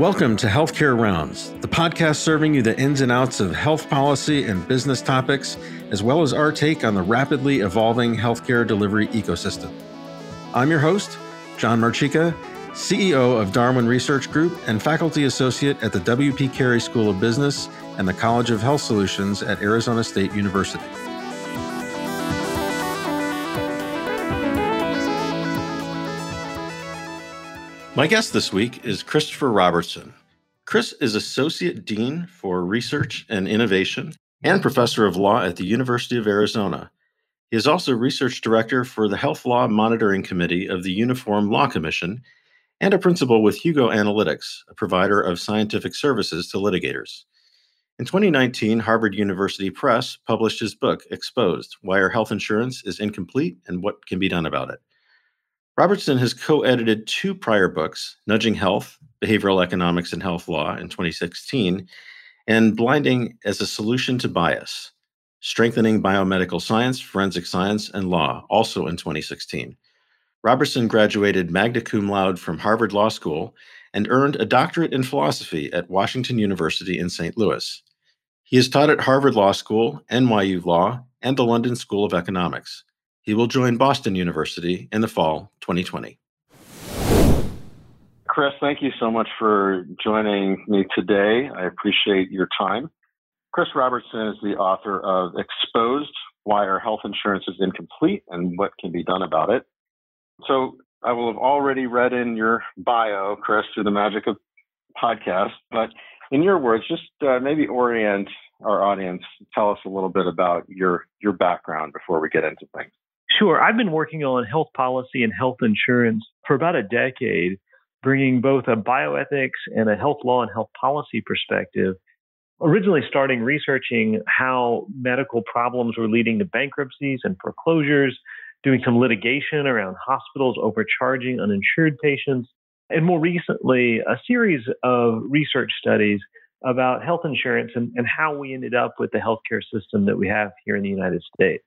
Welcome to Healthcare Rounds, the podcast serving you the ins and outs of health policy and business topics, as well as our take on the rapidly evolving healthcare delivery ecosystem. I'm your host, John Marchica, CEO of Darwin Research Group and faculty associate at the W.P. Carey School of Business and the College of Health Solutions at Arizona State University. My guest this week is Christopher Robertson. Chris is Associate Dean for Research and Innovation and Professor of Law at the University of Arizona. He is also Research Director for the Health Law Monitoring Committee of the Uniform Law Commission and a principal with Hugo Analytics, a provider of scientific services to litigators. In 2019, Harvard University Press published his book, Exposed Why Our Health Insurance is Incomplete and What Can Be Done About It. Robertson has co edited two prior books Nudging Health, Behavioral Economics and Health Law in 2016, and Blinding as a Solution to Bias Strengthening Biomedical Science, Forensic Science, and Law, also in 2016. Robertson graduated magna cum laude from Harvard Law School and earned a doctorate in philosophy at Washington University in St. Louis. He has taught at Harvard Law School, NYU Law, and the London School of Economics. He will join Boston University in the fall 2020. Chris, thank you so much for joining me today. I appreciate your time. Chris Robertson is the author of Exposed Why Our Health Insurance is Incomplete and What Can Be Done About It. So, I will have already read in your bio, Chris, through the magic of podcast, but in your words, just uh, maybe orient our audience, tell us a little bit about your your background before we get into things. Sure. I've been working on health policy and health insurance for about a decade, bringing both a bioethics and a health law and health policy perspective. Originally starting researching how medical problems were leading to bankruptcies and foreclosures, doing some litigation around hospitals overcharging uninsured patients, and more recently, a series of research studies about health insurance and, and how we ended up with the healthcare system that we have here in the United States.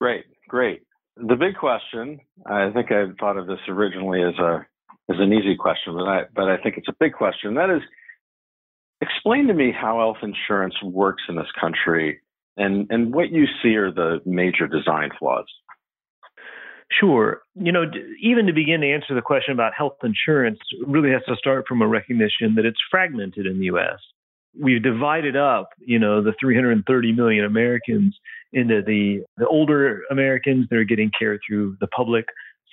Great, great. The big question, I think I thought of this originally as a as an easy question, but I but I think it's a big question. That is, explain to me how health insurance works in this country, and and what you see are the major design flaws. Sure. You know, even to begin to answer the question about health insurance, really has to start from a recognition that it's fragmented in the U.S. We've divided up, you know, the 330 million Americans into the, the older Americans that are getting care through the public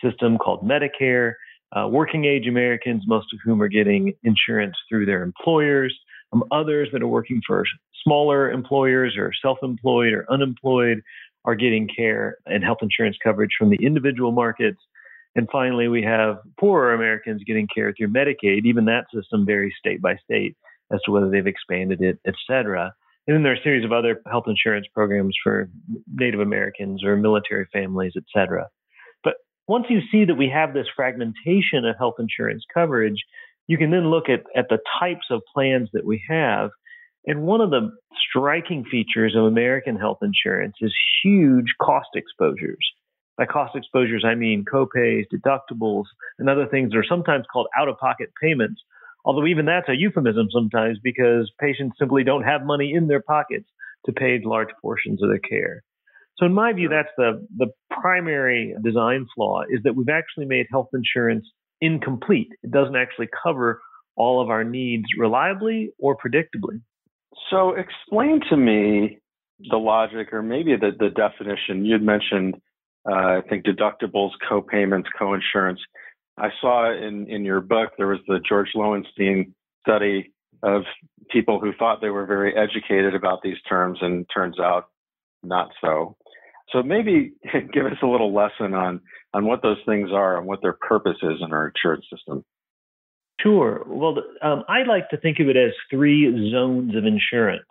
system called Medicare, uh, working age Americans, most of whom are getting insurance through their employers, um, others that are working for smaller employers or self employed or unemployed are getting care and health insurance coverage from the individual markets. And finally, we have poorer Americans getting care through Medicaid. Even that system varies state by state as to whether they've expanded it, et cetera. And then there are a series of other health insurance programs for Native Americans or military families, et cetera. But once you see that we have this fragmentation of health insurance coverage, you can then look at, at the types of plans that we have and one of the striking features of American health insurance is huge cost exposures. By cost exposures, I mean copays, deductibles, and other things that are sometimes called out of pocket payments. Although even that's a euphemism sometimes because patients simply don't have money in their pockets to pay large portions of their care. So in my view, that's the, the primary design flaw is that we've actually made health insurance incomplete. It doesn't actually cover all of our needs reliably or predictably. So explain to me the logic or maybe the, the definition. You'd mentioned, uh, I think, deductibles, co-payments, co-insurance. I saw in, in your book, there was the George Loewenstein study of people who thought they were very educated about these terms and turns out not so. So maybe give us a little lesson on, on what those things are and what their purpose is in our insurance system. Sure. Well, um, I like to think of it as three zones of insurance,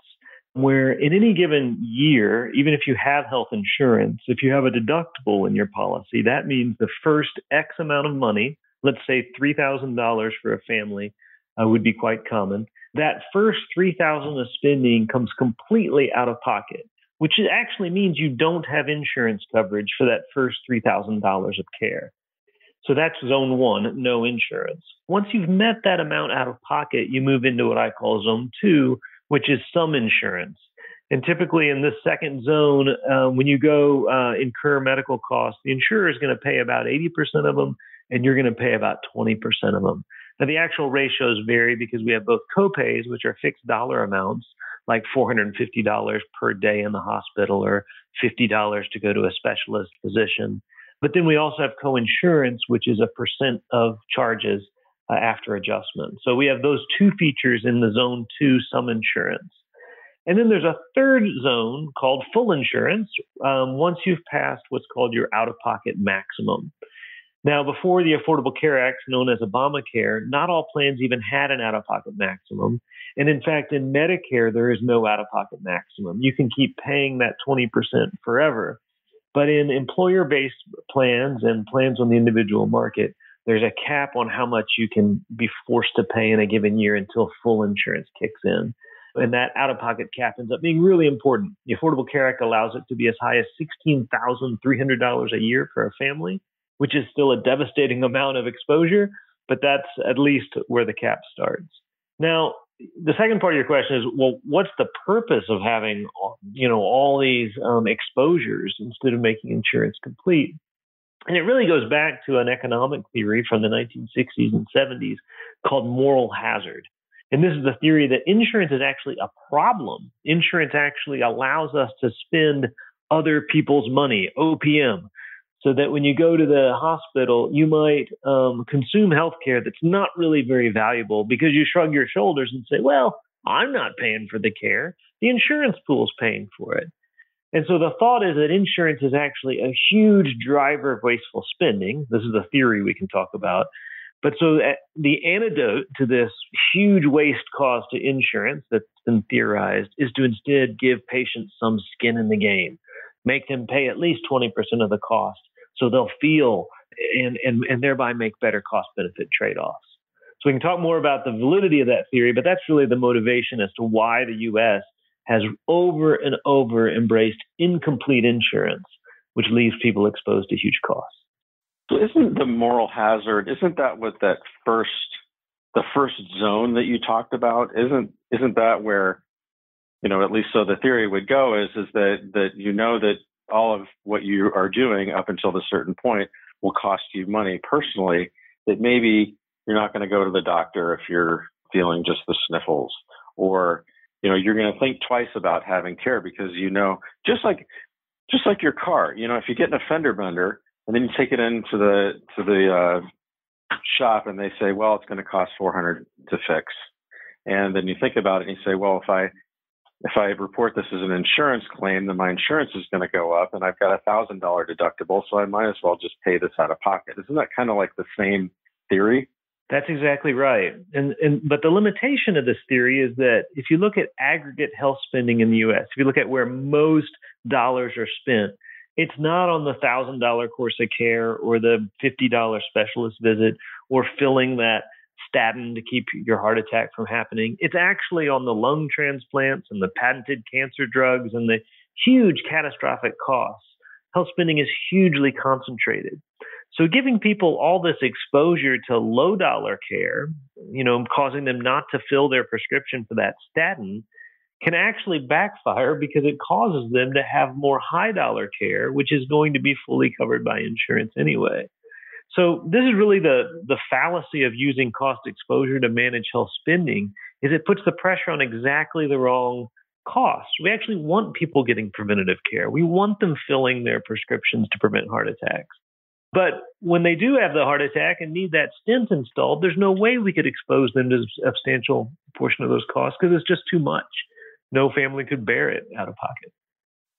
where in any given year, even if you have health insurance, if you have a deductible in your policy, that means the first X amount of money, let's say $3,000 for a family, uh, would be quite common. That first 3000 of spending comes completely out of pocket, which actually means you don't have insurance coverage for that first $3,000 of care. So that's zone one, no insurance. Once you've met that amount out of pocket, you move into what I call zone two, which is some insurance. And typically in this second zone, um, when you go uh, incur medical costs, the insurer is going to pay about 80% of them, and you're going to pay about 20% of them. Now, the actual ratios vary because we have both copays, which are fixed dollar amounts, like $450 per day in the hospital or $50 to go to a specialist physician. But then we also have coinsurance, which is a percent of charges uh, after adjustment. So we have those two features in the zone two some insurance. And then there's a third zone called full insurance um, once you've passed what's called your out of pocket maximum. Now, before the Affordable Care Act, known as Obamacare, not all plans even had an out of pocket maximum. And in fact, in Medicare, there is no out of pocket maximum. You can keep paying that 20% forever. But in employer based plans and plans on the individual market, there's a cap on how much you can be forced to pay in a given year until full insurance kicks in. And that out of pocket cap ends up being really important. The Affordable Care Act allows it to be as high as $16,300 a year for a family which is still a devastating amount of exposure, but that's at least where the cap starts. Now, the second part of your question is, well, what's the purpose of having, you know, all these um, exposures instead of making insurance complete? And it really goes back to an economic theory from the 1960s and 70s called moral hazard. And this is the theory that insurance is actually a problem. Insurance actually allows us to spend other people's money, OPM, so that when you go to the hospital, you might um, consume healthcare that's not really very valuable because you shrug your shoulders and say, well, I'm not paying for the care. The insurance pool's paying for it. And so the thought is that insurance is actually a huge driver of wasteful spending. This is a theory we can talk about. But so the antidote to this huge waste cost to insurance that's been theorized is to instead give patients some skin in the game, make them pay at least 20% of the cost so they'll feel and, and, and thereby make better cost benefit trade offs. So we can talk more about the validity of that theory, but that's really the motivation as to why the US has over and over embraced incomplete insurance, which leaves people exposed to huge costs. So isn't the moral hazard, isn't that what that first the first zone that you talked about, isn't isn't that where, you know, at least so the theory would go is is that that you know that all of what you are doing up until a certain point will cost you money personally that maybe you're not going to go to the doctor if you're feeling just the sniffles or you know you're going to think twice about having care because you know just like just like your car you know if you get in a fender bender and then you take it into the to the uh shop and they say well it's going to cost 400 to fix and then you think about it and you say well if i if I report this as an insurance claim, then my insurance is going to go up and I've got a thousand dollar deductible. So I might as well just pay this out of pocket. Isn't that kind of like the same theory? That's exactly right. And, and but the limitation of this theory is that if you look at aggregate health spending in the US, if you look at where most dollars are spent, it's not on the thousand dollar course of care or the fifty dollar specialist visit or filling that statin to keep your heart attack from happening. It's actually on the lung transplants and the patented cancer drugs and the huge catastrophic costs. Health spending is hugely concentrated. So giving people all this exposure to low dollar care, you know, causing them not to fill their prescription for that statin can actually backfire because it causes them to have more high dollar care, which is going to be fully covered by insurance anyway. So this is really the the fallacy of using cost exposure to manage health spending is it puts the pressure on exactly the wrong costs. We actually want people getting preventative care. We want them filling their prescriptions to prevent heart attacks. But when they do have the heart attack and need that stent installed, there's no way we could expose them to a substantial portion of those costs because it's just too much. No family could bear it out of pocket.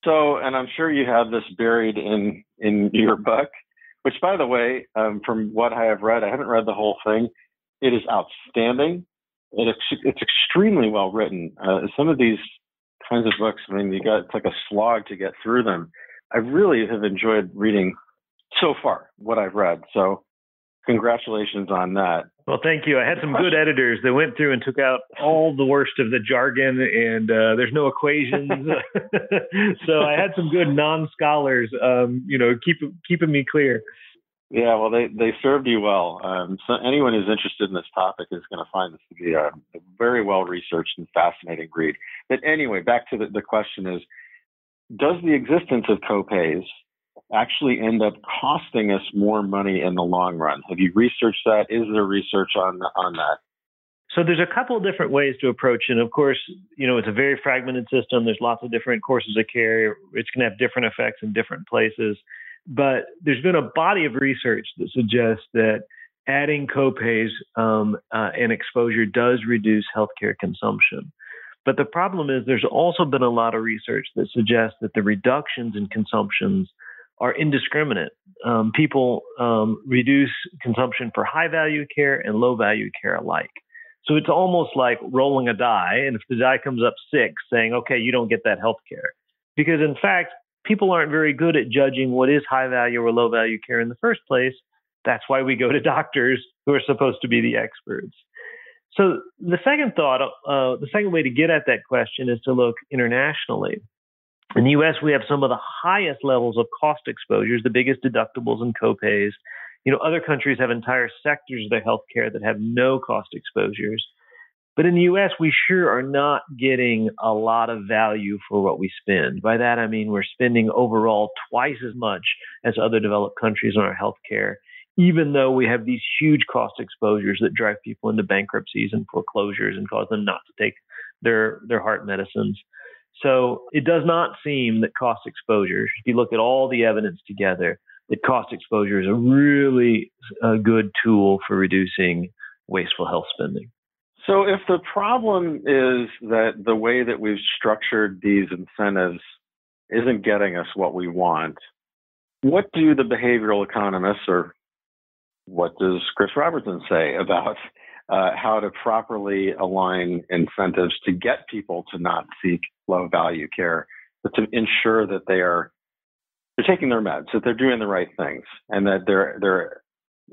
So, and I'm sure you have this buried in in your book which, by the way, um, from what I have read, I haven't read the whole thing. It is outstanding. It, it's extremely well written. Uh, some of these kinds of books, I mean, you got it's like a slog to get through them. I really have enjoyed reading so far what I've read. So congratulations on that. Well, thank you. I had some good editors that went through and took out all the worst of the jargon, and uh, there's no equations. so I had some good non-scholars, um, you know, keep keeping me clear. Yeah, well, they, they served you well. Um, so anyone who's interested in this topic is going to find this to be a, a, very well researched and fascinating read. But anyway, back to the, the question is, does the existence of copays actually end up costing us more money in the long run? Have you researched that? Is there research on on that? So there's a couple of different ways to approach it. And of course, you know, it's a very fragmented system. There's lots of different courses of care. It's going to have different effects in different places. But there's been a body of research that suggests that adding copays um, uh, and exposure does reduce healthcare consumption. But the problem is there's also been a lot of research that suggests that the reductions in consumptions are indiscriminate. Um, people um, reduce consumption for high value care and low value care alike. So it's almost like rolling a die. And if the die comes up six, saying, okay, you don't get that health care. Because in fact, people aren't very good at judging what is high value or low value care in the first place. That's why we go to doctors who are supposed to be the experts. So the second thought, uh, the second way to get at that question is to look internationally. In the U.S., we have some of the highest levels of cost exposures, the biggest deductibles and copays. You know, other countries have entire sectors of their healthcare that have no cost exposures. But in the US, we sure are not getting a lot of value for what we spend. By that, I mean we're spending overall twice as much as other developed countries on our healthcare, even though we have these huge cost exposures that drive people into bankruptcies and foreclosures and cause them not to take their, their heart medicines. So it does not seem that cost exposures, if you look at all the evidence together, that cost exposure is a really a good tool for reducing wasteful health spending. So, if the problem is that the way that we've structured these incentives isn't getting us what we want, what do the behavioral economists or what does Chris Robertson say about uh, how to properly align incentives to get people to not seek low value care, but to ensure that they are they're taking their meds, that they're doing the right things, and that they're they're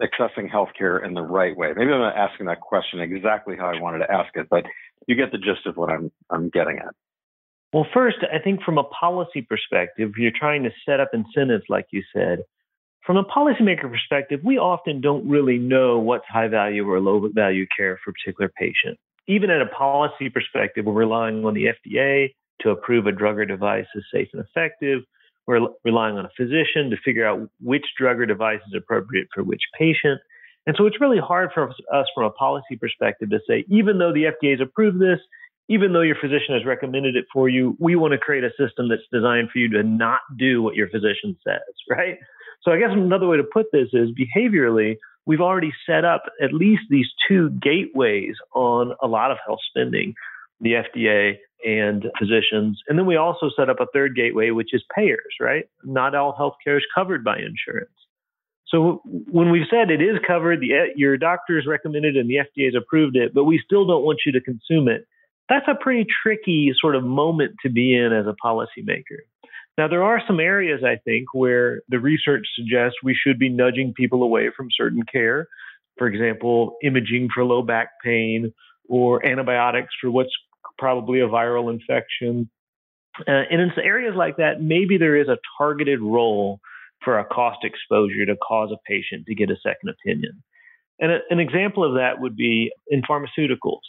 accessing healthcare in the right way? Maybe I'm not asking that question exactly how I wanted to ask it, but you get the gist of what I'm I'm getting at. Well, first, I think from a policy perspective, you're trying to set up incentives, like you said. From a policymaker perspective, we often don't really know what's high value or low value care for a particular patient. Even at a policy perspective, we're relying on the FDA to approve a drug or device as safe and effective. We're relying on a physician to figure out which drug or device is appropriate for which patient. And so it's really hard for us from a policy perspective to say, even though the FDA has approved this, even though your physician has recommended it for you, we want to create a system that's designed for you to not do what your physician says, right? So I guess another way to put this is behaviorally, we've already set up at least these two gateways on a lot of health spending the FDA and physicians. And then we also set up a third gateway, which is payers, right? Not all healthcare is covered by insurance. So when we've said it is covered, the, your doctor's recommended and the FDA has approved it, but we still don't want you to consume it, that's a pretty tricky sort of moment to be in as a policymaker. Now, there are some areas, I think, where the research suggests we should be nudging people away from certain care. For example, imaging for low back pain or antibiotics for what's probably a viral infection. Uh, and in areas like that, maybe there is a targeted role for a cost exposure to cause a patient to get a second opinion. And a, an example of that would be in pharmaceuticals.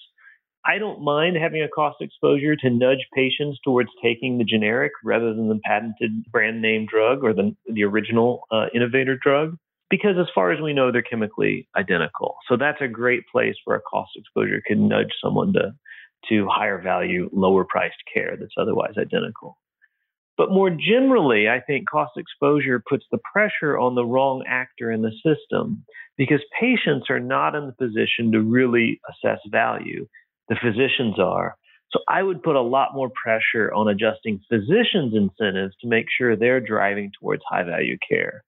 I don't mind having a cost exposure to nudge patients towards taking the generic rather than the patented brand name drug or the, the original uh, innovator drug because as far as we know, they're chemically identical. So that's a great place where a cost exposure can nudge someone to, to higher value, lower priced care that's otherwise identical. But more generally, I think cost exposure puts the pressure on the wrong actor in the system because patients are not in the position to really assess value. The physicians are. So I would put a lot more pressure on adjusting physicians' incentives to make sure they're driving towards high value care.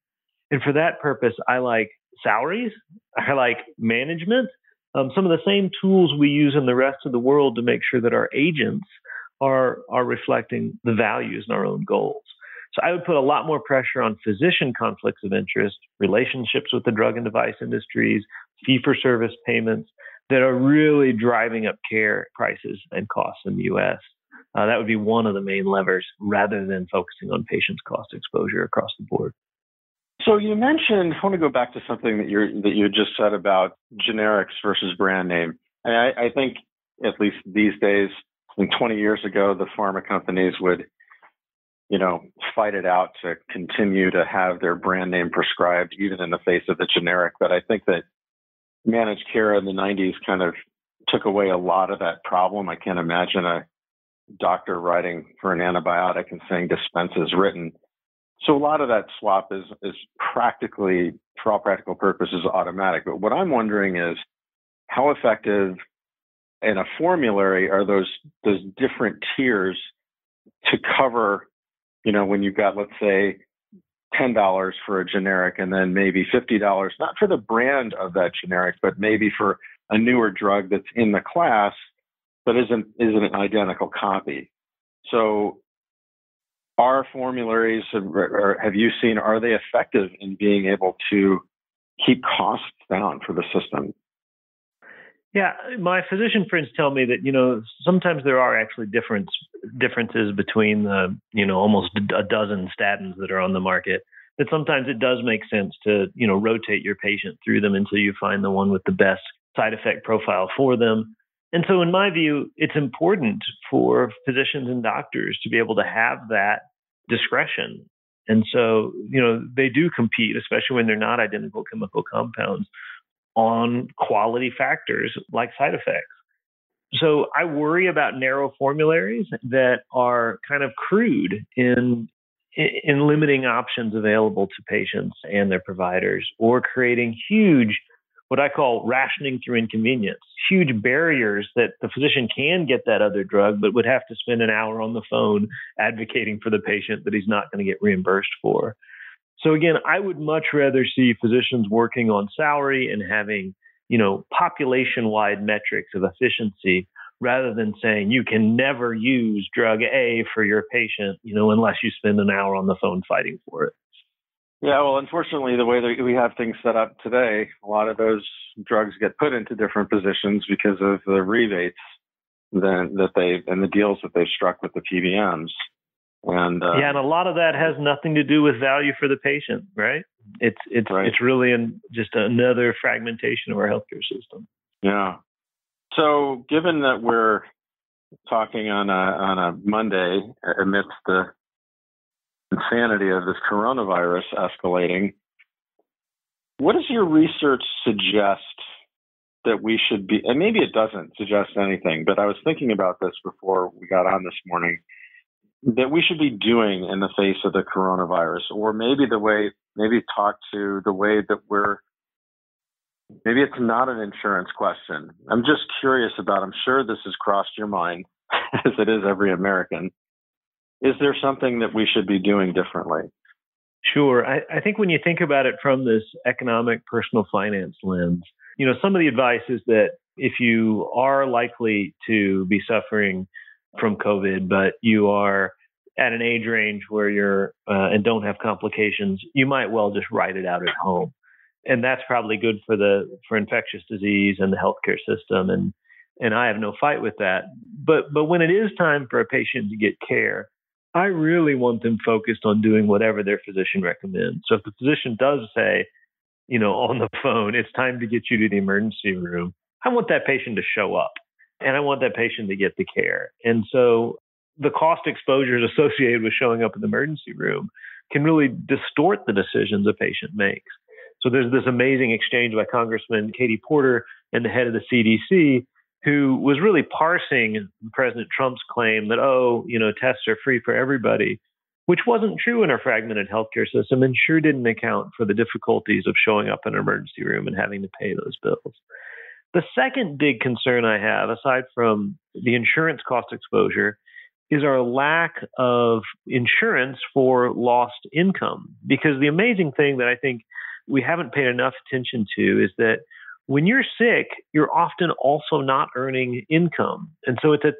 And for that purpose, I like salaries, I like management, um, some of the same tools we use in the rest of the world to make sure that our agents are are reflecting the values and our own goals. So I would put a lot more pressure on physician conflicts of interest, relationships with the drug and device industries, fee for service payments that are really driving up care prices and costs in the US. Uh, that would be one of the main levers rather than focusing on patients' cost exposure across the board. So you mentioned. I want to go back to something that you that you just said about generics versus brand name. And I, I think at least these days, and 20 years ago, the pharma companies would, you know, fight it out to continue to have their brand name prescribed, even in the face of the generic. But I think that managed care in the 90s kind of took away a lot of that problem. I can't imagine a doctor writing for an antibiotic and saying dispense is written. So a lot of that swap is is practically, for all practical purposes, automatic. But what I'm wondering is how effective in a formulary are those those different tiers to cover, you know, when you've got let's say ten dollars for a generic and then maybe fifty dollars, not for the brand of that generic, but maybe for a newer drug that's in the class but isn't isn't an identical copy. So our formularies have you seen are they effective in being able to keep costs down for the system? Yeah, my physician friends tell me that you know sometimes there are actually difference differences between the you know almost a dozen statins that are on the market. That sometimes it does make sense to you know rotate your patient through them until you find the one with the best side effect profile for them. And so, in my view, it's important for physicians and doctors to be able to have that discretion. And so, you know, they do compete, especially when they're not identical chemical compounds, on quality factors like side effects. So I worry about narrow formularies that are kind of crude in in limiting options available to patients and their providers or creating huge what I call rationing through inconvenience, huge barriers that the physician can get that other drug, but would have to spend an hour on the phone advocating for the patient that he's not going to get reimbursed for. So again, I would much rather see physicians working on salary and having, you know, population wide metrics of efficiency rather than saying you can never use drug A for your patient, you know, unless you spend an hour on the phone fighting for it. Yeah, well, unfortunately, the way that we have things set up today, a lot of those drugs get put into different positions because of the rebates that, that they and the deals that they've struck with the PBMs. And uh, yeah, and a lot of that has nothing to do with value for the patient, right? It's it's right. it's really an, just another fragmentation of our healthcare system. Yeah. So, given that we're talking on a on a Monday amidst the insanity of this coronavirus escalating. What does your research suggest that we should be, and maybe it doesn't suggest anything, but I was thinking about this before we got on this morning, that we should be doing in the face of the coronavirus, or maybe the way, maybe talk to the way that we're, maybe it's not an insurance question. I'm just curious about, I'm sure this has crossed your mind, as it is every American is there something that we should be doing differently? Sure. I, I, think when you think about it from this economic personal finance lens, you know, some of the advice is that if you are likely to be suffering from COVID, but you are at an age range where you're uh, and don't have complications, you might well just write it out at home, and that's probably good for the for infectious disease and the healthcare system. And and I have no fight with that. But but when it is time for a patient to get care, I really want them focused on doing whatever their physician recommends. So if the physician does say, you know, on the phone, it's time to get you to the emergency room, I want that patient to show up and I want that patient to get the care. And so the cost exposures associated with showing up in the emergency room can really distort the decisions a patient makes. So there's this amazing exchange by Congressman Katie Porter and the head of the CDC who was really parsing President Trump's claim that, oh, you know, tests are free for everybody, which wasn't true in our fragmented healthcare system and sure didn't account for the difficulties of showing up in an emergency room and having to pay those bills. The second big concern I have, aside from the insurance cost exposure, is our lack of insurance for lost income. Because the amazing thing that I think we haven't paid enough attention to is that when you're sick, you're often also not earning income. And so it's a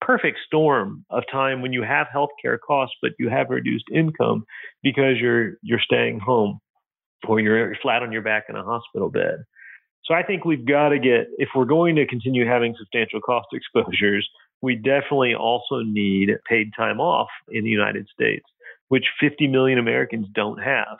perfect storm of time when you have healthcare costs, but you have reduced income because you're you're staying home or you're flat on your back in a hospital bed. So I think we've got to get if we're going to continue having substantial cost exposures, we definitely also need paid time off in the United States, which 50 million Americans don't have.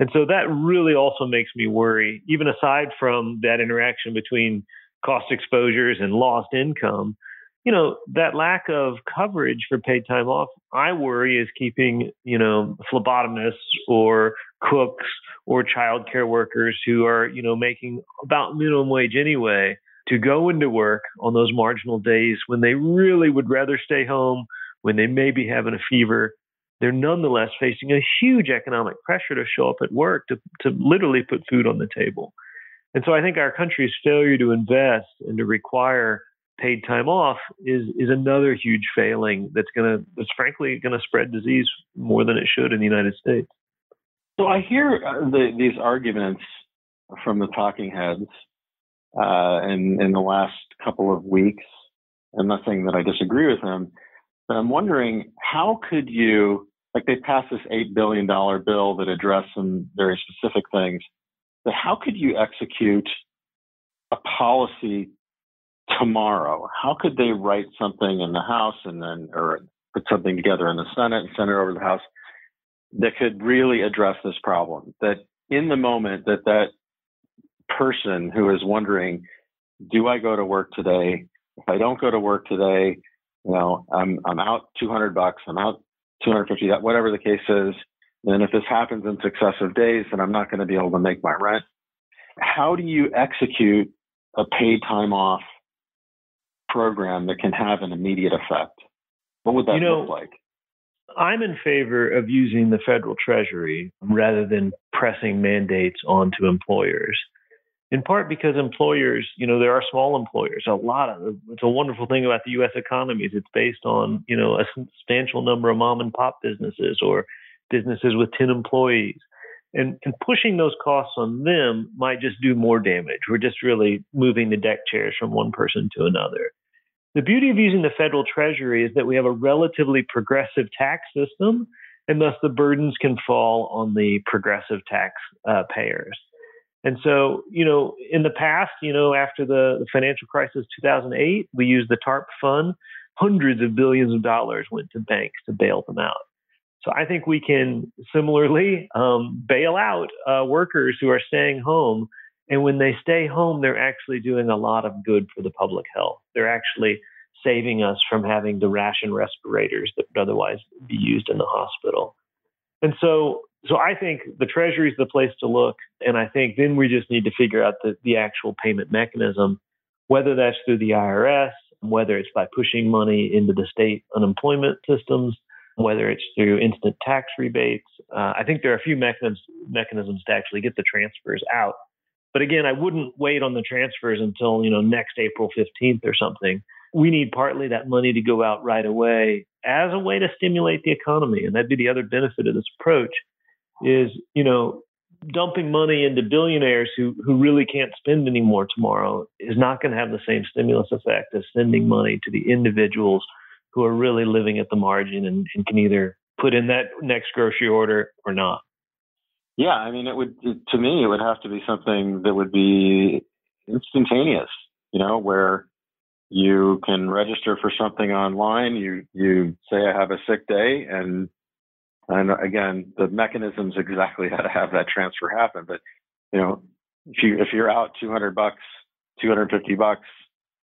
And so that really also makes me worry, even aside from that interaction between cost exposures and lost income. You know, that lack of coverage for paid time off, I worry is keeping, you know, phlebotomists or cooks or childcare workers who are, you know, making about minimum wage anyway to go into work on those marginal days when they really would rather stay home, when they may be having a fever, they're nonetheless facing a huge economic pressure to show up at work to, to literally put food on the table. And so I think our country's failure to invest and to require paid time off is is another huge failing that's going to that's frankly going to spread disease more than it should in the United States. So I hear uh, the, these arguments from the talking heads uh, in in the last couple of weeks, and nothing that I disagree with them. But I'm wondering how could you like they passed this eight billion dollar bill that addressed some very specific things. But how could you execute a policy tomorrow? How could they write something in the House and then or put something together in the Senate and send it over to the House that could really address this problem? That in the moment that that person who is wondering, do I go to work today? If I don't go to work today, you know, I'm I'm out 200 bucks. I'm out 250, whatever the case is. And if this happens in successive days, then I'm not going to be able to make my rent. How do you execute a paid time off program that can have an immediate effect? What would that you know, look like? I'm in favor of using the federal treasury rather than pressing mandates onto employers in part because employers, you know, there are small employers. A lot of it's a wonderful thing about the U.S. economy is it's based on you know a substantial number of mom and pop businesses or businesses with ten employees, and and pushing those costs on them might just do more damage. We're just really moving the deck chairs from one person to another. The beauty of using the federal treasury is that we have a relatively progressive tax system, and thus the burdens can fall on the progressive tax uh, payers. And so, you know, in the past, you know, after the, the financial crisis 2008, we used the TARP fund. Hundreds of billions of dollars went to banks to bail them out. So I think we can similarly um, bail out uh, workers who are staying home. And when they stay home, they're actually doing a lot of good for the public health. They're actually saving us from having to ration respirators that would otherwise be used in the hospital. And so so I think the Treasury is the place to look, and I think then we just need to figure out the, the actual payment mechanism, whether that's through the IRS, whether it's by pushing money into the state unemployment systems, whether it's through instant tax rebates. Uh, I think there are a few mechanisms mechanisms to actually get the transfers out. But again, I wouldn't wait on the transfers until you know next April 15th or something. We need partly that money to go out right away as a way to stimulate the economy, and that'd be the other benefit of this approach is, you know, dumping money into billionaires who, who really can't spend anymore tomorrow is not going to have the same stimulus effect as sending money to the individuals who are really living at the margin and, and can either put in that next grocery order or not. Yeah, I mean, it would to me it would have to be something that would be instantaneous. You know, where you can register for something online. You you say I have a sick day, and and again, the mechanisms exactly how to have that transfer happen. But you know, if you if you're out 200 bucks, 250 bucks,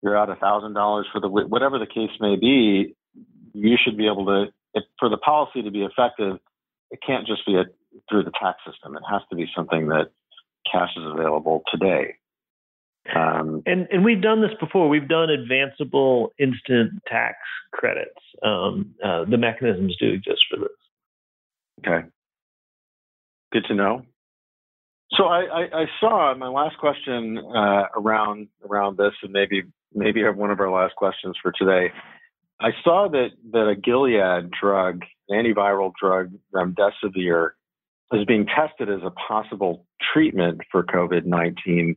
you're out a thousand dollars for the whatever the case may be, you should be able to. If, for the policy to be effective, it can't just be a, through the tax system. It has to be something that cash is available today. Um, and and we've done this before. We've done advanceable instant tax credits. Um, uh, the mechanisms do exist for this. Okay. Good to know. So I, I, I saw my last question uh, around around this, and maybe maybe have one of our last questions for today. I saw that that a Gilead drug, antiviral drug, remdesivir, is being tested as a possible treatment for COVID nineteen.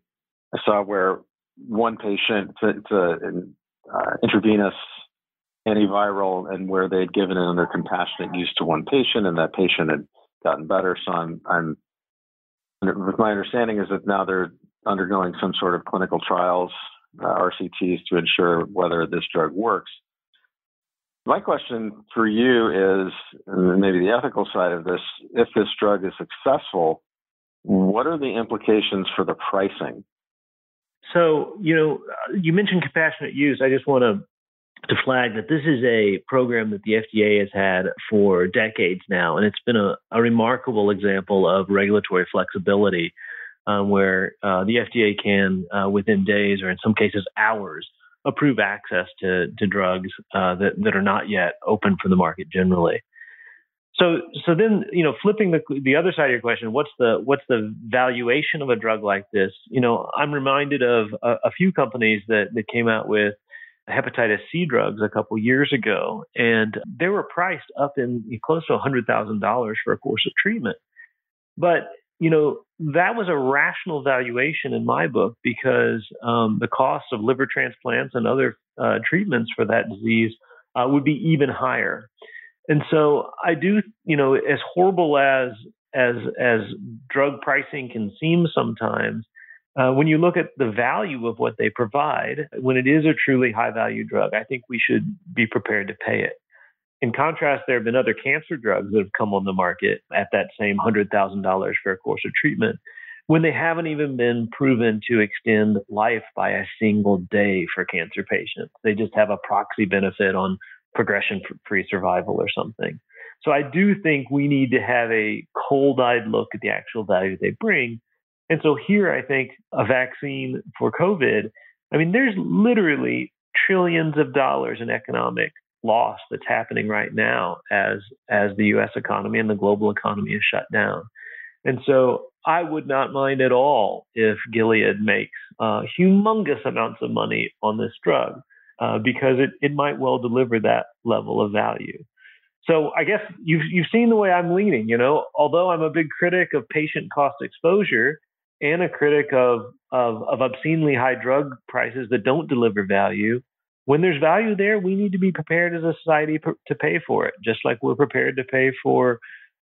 I saw where one patient, it's an uh, intravenous antiviral and where they had given it under compassionate use to one patient and that patient had gotten better. So I'm, I'm, my understanding is that now they're undergoing some sort of clinical trials, uh, RCTs, to ensure whether this drug works. My question for you is, maybe the ethical side of this, if this drug is successful, what are the implications for the pricing? So, you know, you mentioned compassionate use. I just want to to flag that this is a program that the FDA has had for decades now, and it's been a, a remarkable example of regulatory flexibility, um, where uh, the FDA can, uh, within days or in some cases hours, approve access to to drugs uh, that that are not yet open for the market generally. So, so then, you know, flipping the the other side of your question, what's the what's the valuation of a drug like this? You know, I'm reminded of a, a few companies that that came out with hepatitis C drugs a couple years ago, and they were priced up in close to hundred thousand dollars for a course of treatment. But you know, that was a rational valuation in my book because um, the cost of liver transplants and other uh, treatments for that disease uh, would be even higher. And so I do, you know, as horrible as as as drug pricing can seem sometimes, uh, when you look at the value of what they provide, when it is a truly high value drug, I think we should be prepared to pay it. In contrast, there have been other cancer drugs that have come on the market at that same $100,000 for a course of treatment when they haven't even been proven to extend life by a single day for cancer patients. They just have a proxy benefit on progression free survival or something. So I do think we need to have a cold eyed look at the actual value they bring. And so here I think a vaccine for COVID, I mean, there's literally trillions of dollars in economic loss that's happening right now as as the US economy and the global economy is shut down. And so I would not mind at all if Gilead makes uh, humongous amounts of money on this drug uh, because it, it might well deliver that level of value. So I guess you've you've seen the way I'm leaning. You know, although I'm a big critic of patient cost exposure and a critic of of, of obscenely high drug prices that don't deliver value, when there's value there, we need to be prepared as a society to pay for it, just like we're prepared to pay for,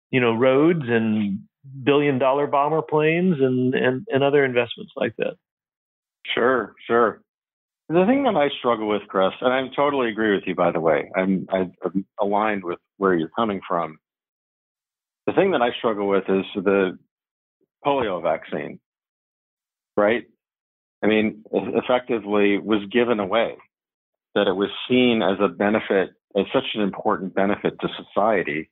you know, roads and billion dollar bomber planes and, and, and other investments like that. Sure, sure. The thing that I struggle with, Chris, and I totally agree with you, by the way, I'm, I'm aligned with where you're coming from. The thing that I struggle with is the polio vaccine, right? I mean, effectively was given away, that it was seen as a benefit, as such an important benefit to society.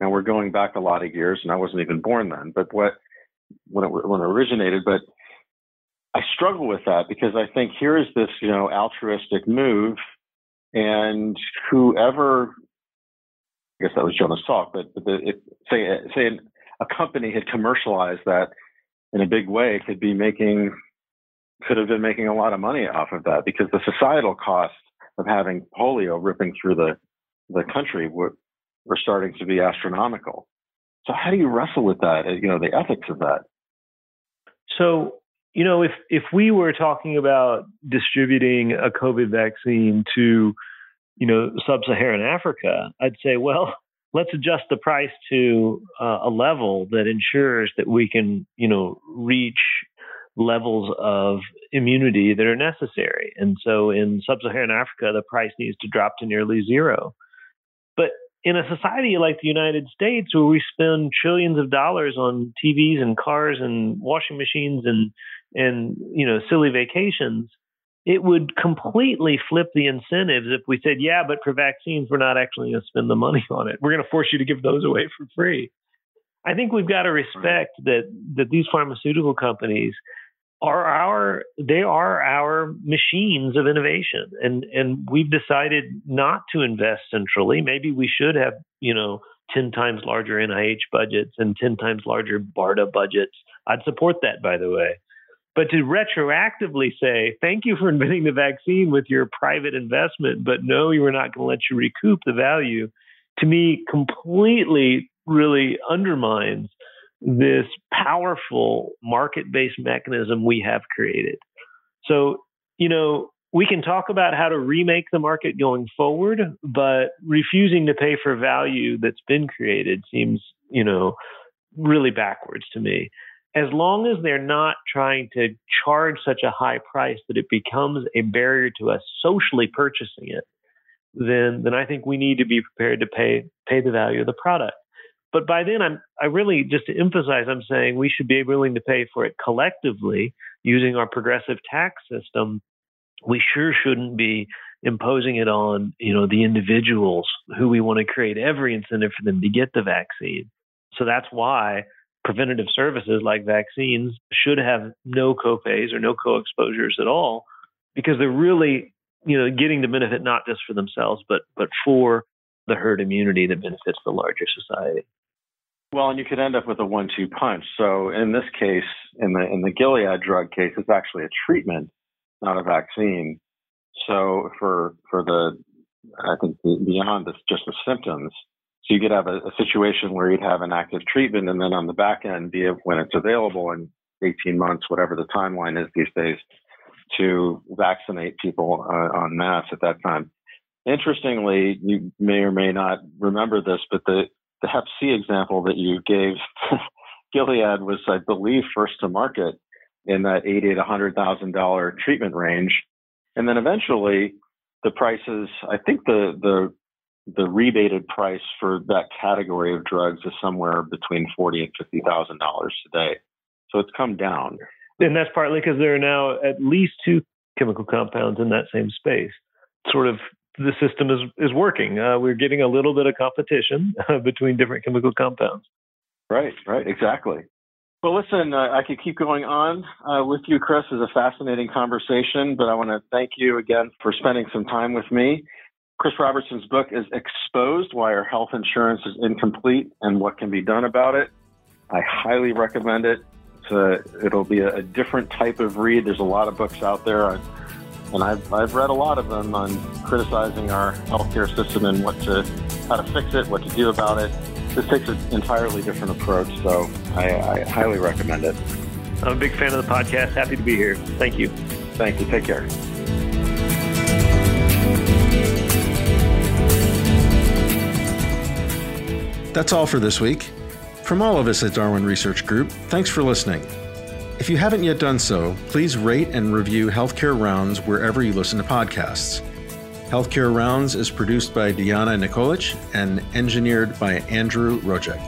And we're going back a lot of years, and I wasn't even born then, but what when it, when it originated, but I struggle with that because I think here is this, you know, altruistic move, and whoever, I guess that was Jonas Salk, but, but the, it, say say a company had commercialized that in a big way, could be making, could have been making a lot of money off of that because the societal costs of having polio ripping through the the country were were starting to be astronomical. So how do you wrestle with that? You know, the ethics of that. So you know, if if we were talking about distributing a COVID vaccine to, you know, sub-Saharan Africa, I'd say, well, let's adjust the price to uh, a level that ensures that we can, you know, reach levels of immunity that are necessary. And so in sub-Saharan Africa, the price needs to drop to nearly zero. But in a society like the United States, where we spend trillions of dollars on TVs and cars and washing machines and and you know silly vacations, it would completely flip the incentives if we said, yeah, but for vaccines, we're not actually going to spend the money on it. We're going to force you to give those away for free. I think we've got to respect that that these pharmaceutical companies are our they are our machines of innovation and and we've decided not to invest centrally maybe we should have you know 10 times larger NIH budgets and 10 times larger BARDA budgets I'd support that by the way but to retroactively say thank you for inventing the vaccine with your private investment but no you were not going to let you recoup the value to me completely really undermines this powerful market based mechanism we have created. So, you know, we can talk about how to remake the market going forward, but refusing to pay for value that's been created seems, you know, really backwards to me. As long as they're not trying to charge such a high price that it becomes a barrier to us socially purchasing it, then then I think we need to be prepared to pay pay the value of the product. But by then, I'm I really just to emphasize, I'm saying we should be willing to pay for it collectively using our progressive tax system. We sure shouldn't be imposing it on you know the individuals who we want to create every incentive for them to get the vaccine. So that's why preventative services like vaccines should have no copays or no co-exposures at all because they're really you know getting the benefit not just for themselves but but for the herd immunity that benefits the larger society. Well, and you could end up with a one-two punch. So in this case, in the in the Gilead drug case, it's actually a treatment, not a vaccine. So for for the I think beyond this, just the symptoms. So you could have a, a situation where you'd have an active treatment, and then on the back end, be it when it's available in 18 months, whatever the timeline is these days, to vaccinate people uh, en masse at that time. Interestingly, you may or may not remember this, but the the Hep C example that you gave, Gilead was, I believe, first to market in that eighty to hundred thousand dollar treatment range, and then eventually the prices. I think the the the rebated price for that category of drugs is somewhere between forty and fifty thousand dollars today. So it's come down, and that's partly because there are now at least two chemical compounds in that same space. Sort of the system is is working. Uh, we're getting a little bit of competition uh, between different chemical compounds. Right, right, exactly. Well, listen, uh, I could keep going on uh, with you, Chris. It's a fascinating conversation, but I want to thank you again for spending some time with me. Chris Robertson's book is Exposed Why Our Health Insurance is Incomplete and What Can Be Done About It. I highly recommend it. A, it'll be a, a, different type of read. There's a lot of books out there. And I've, I've read a lot of them on criticizing our healthcare system and what to, how to fix it, what to do about it. This takes an entirely different approach, so I, I highly recommend it. I'm a big fan of the podcast. Happy to be here. Thank you. Thank you. Take care. That's all for this week. From all of us at Darwin Research Group, thanks for listening. If you haven't yet done so, please rate and review Healthcare Rounds wherever you listen to podcasts. Healthcare Rounds is produced by Diana Nikolic and engineered by Andrew Rojek.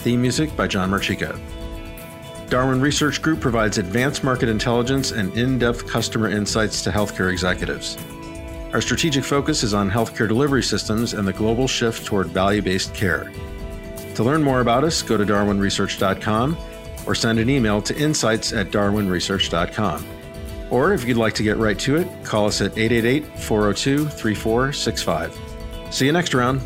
Theme music by John Marchico. Darwin Research Group provides advanced market intelligence and in depth customer insights to healthcare executives. Our strategic focus is on healthcare delivery systems and the global shift toward value based care. To learn more about us, go to darwinresearch.com or send an email to insights at darwinresearch.com. Or if you'd like to get right to it, call us at 888 402 3465. See you next round.